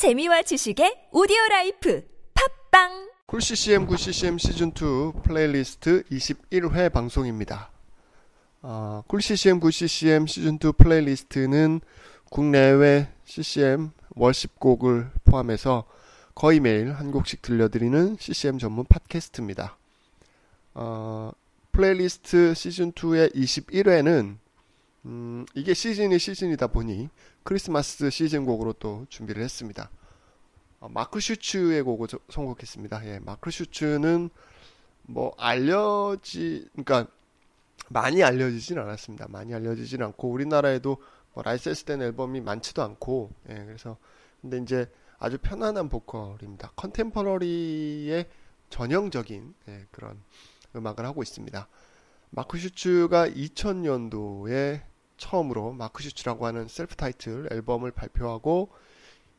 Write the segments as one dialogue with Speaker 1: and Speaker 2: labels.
Speaker 1: 재미와 지식의 오디오 라이프 팟빵
Speaker 2: Cool CCM Good CCM 시즌 2 플레이리스트 21회 방송입니다. 어, Cool CCM Good CCM 시즌 2 플레이리스트는 국내외 CCM worship곡을 포함해서 거의 매일 한 곡씩 들려드리는 CCM 전문 팟캐스트입니다. 어, 플레이리스트 시즌 2의 21회는 음, 이게 시즌이 시즌이다 보니 크리스마스 시즌 곡으로 또 준비를 했습니다. 어, 마크 슈츠의 곡을 선곡했습니다. 예, 마크 슈츠는 뭐 알려지, 그러니까 많이 알려지진 않았습니다. 많이 알려지진 않고 우리나라에도 뭐 라이센스된 앨범이 많지도 않고, 예, 그래서 근데 이제 아주 편안한 보컬입니다. 컨템퍼러리의 전형적인 예, 그런 음악을 하고 있습니다. 마크 슐츠가 2000년도에 처음으로 마크 슐츠라고 하는 self title 앨범을 발표하고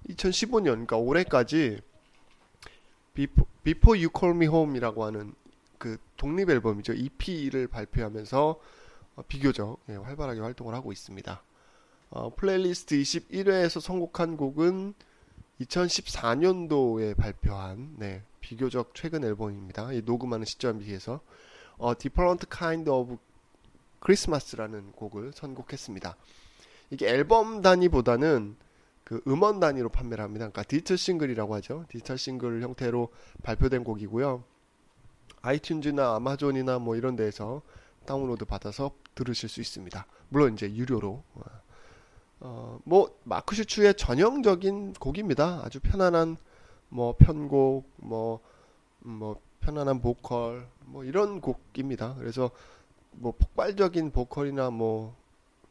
Speaker 2: 2015년 그러니까 올해까지 Before, Before You Call Me Home이라고 하는 그 독립 앨범이죠. EP를 발표하면서 어, 비교적 예, 활발하게 활동을 하고 있습니다. 어, 플레이리스트 21회에서 선곡한 곡은 2014년도에 발표한 네, 비교적 최근 앨범입니다. 녹음하는 시점에 비해서 어, Different Kind of Christmas라는 곡을 선곡했습니다. 이게 앨범 단위보다는 그 음원 단위로 판매를 합니다. 그러니까 디지털 싱글이라고 하죠. 디지털 싱글 형태로 발표된 곡이고요. 아이튠즈나 아마존이나 뭐 이런 데에서 다운로드 받아서 들으실 수 있습니다. 물론 이제 유료로. 어, 뭐 마크 슐츠의 전형적인 곡입니다. 아주 편안한 뭐 편곡, 뭐, 뭐 편안한 보컬, 뭐 이런 곡입니다. 그래서 뭐 폭발적인 보컬이나 뭐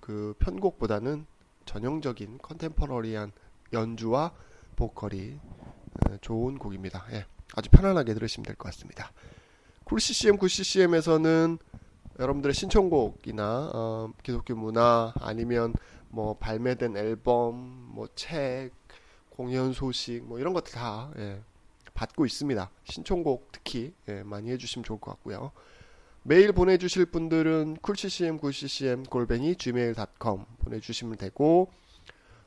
Speaker 2: 그 편곡보다는 전형적인 contemporary한 연주와 보컬이 좋은 곡입니다. 예, 아주 편안하게 들으시면 될 것 같습니다. Cool CCM Good CCM에서는 여러분들의 신청곡이나 어, 기독교 문화 아니면 뭐 발매된 앨범, 뭐 책, 공연 소식 뭐 이런 것들 다 예, 받고 있습니다. 신청곡 특히 예, 많이 해주시면 좋을 것 같고요. 메일 보내주실 분들은 쿨ccm 9ccm 골뱅이 gmail.com 보내주시면 되고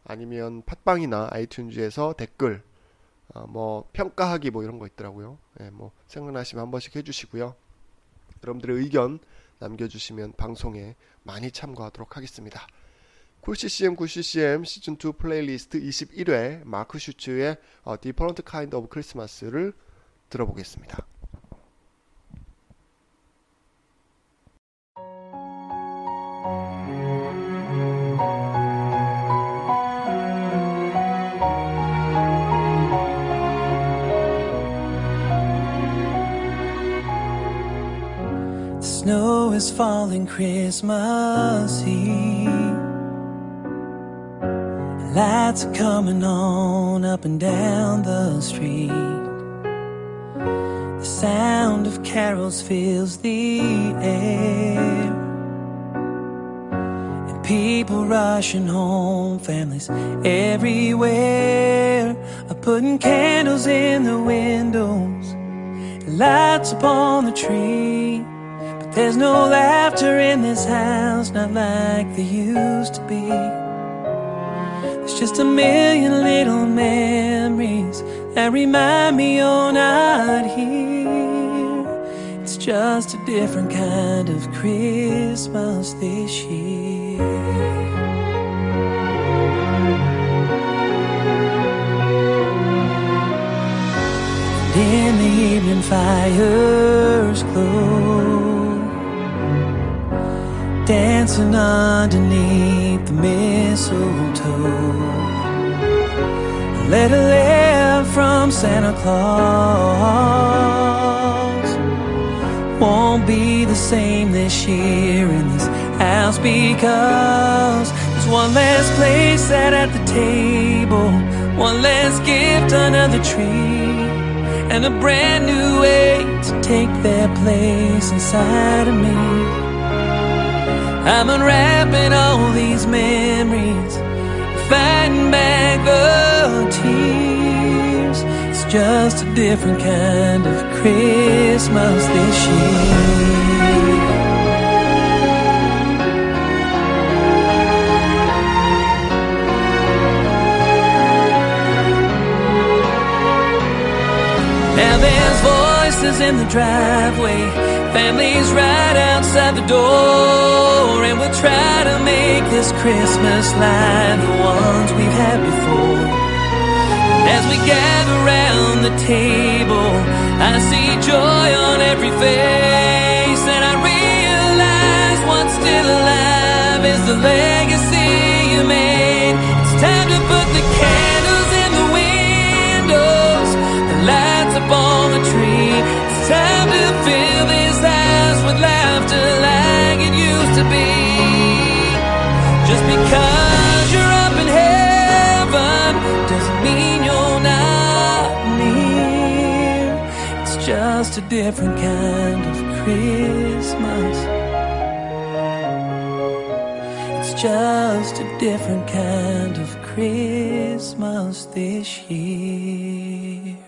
Speaker 2: 아니면 팟빵이나 아이튠즈에서 댓글 어, 뭐 평가하기 뭐 이런 거 있더라고요. 예, 뭐 생각나시면 한 번씩 해주시고요. 여러분들의 의견 남겨주시면 방송에 많이 참고하도록 하겠습니다. 쿨ccm 9ccm 시즌2 플레이리스트 21회 마크 슈츠의 어, Different Kind of Christmas를 들어보겠습니다.
Speaker 3: Snow is falling Christmas Eve. Lights are coming on up and down the street. The sound of carols fills the air. And people rushing home, families everywhere are putting candles in the windows, lights upon the tree. There's no laughter in this house, not like there used to be. There's just a million little memories that remind me you're not here. It's just a different kind of Christmas this year. in the evening fires glow dancing underneath the mistletoe. A letter left from Santa Claus won't be the same this year in this house because there's one less place sat at the table, one less gift under the tree, and a brand new way to take their place inside of me. I'm unwrapping all these memories, fighting back the tears. It's just a different kind of Christmas this year. Voices in the driveway, families right outside the door, and we'll try to make this Christmas like the ones we've had before. As we gather round the table, I see joy on every face, and I realize what's still alive is the legacy just a different kind of Christmas. It's just a different kind of Christmas this year.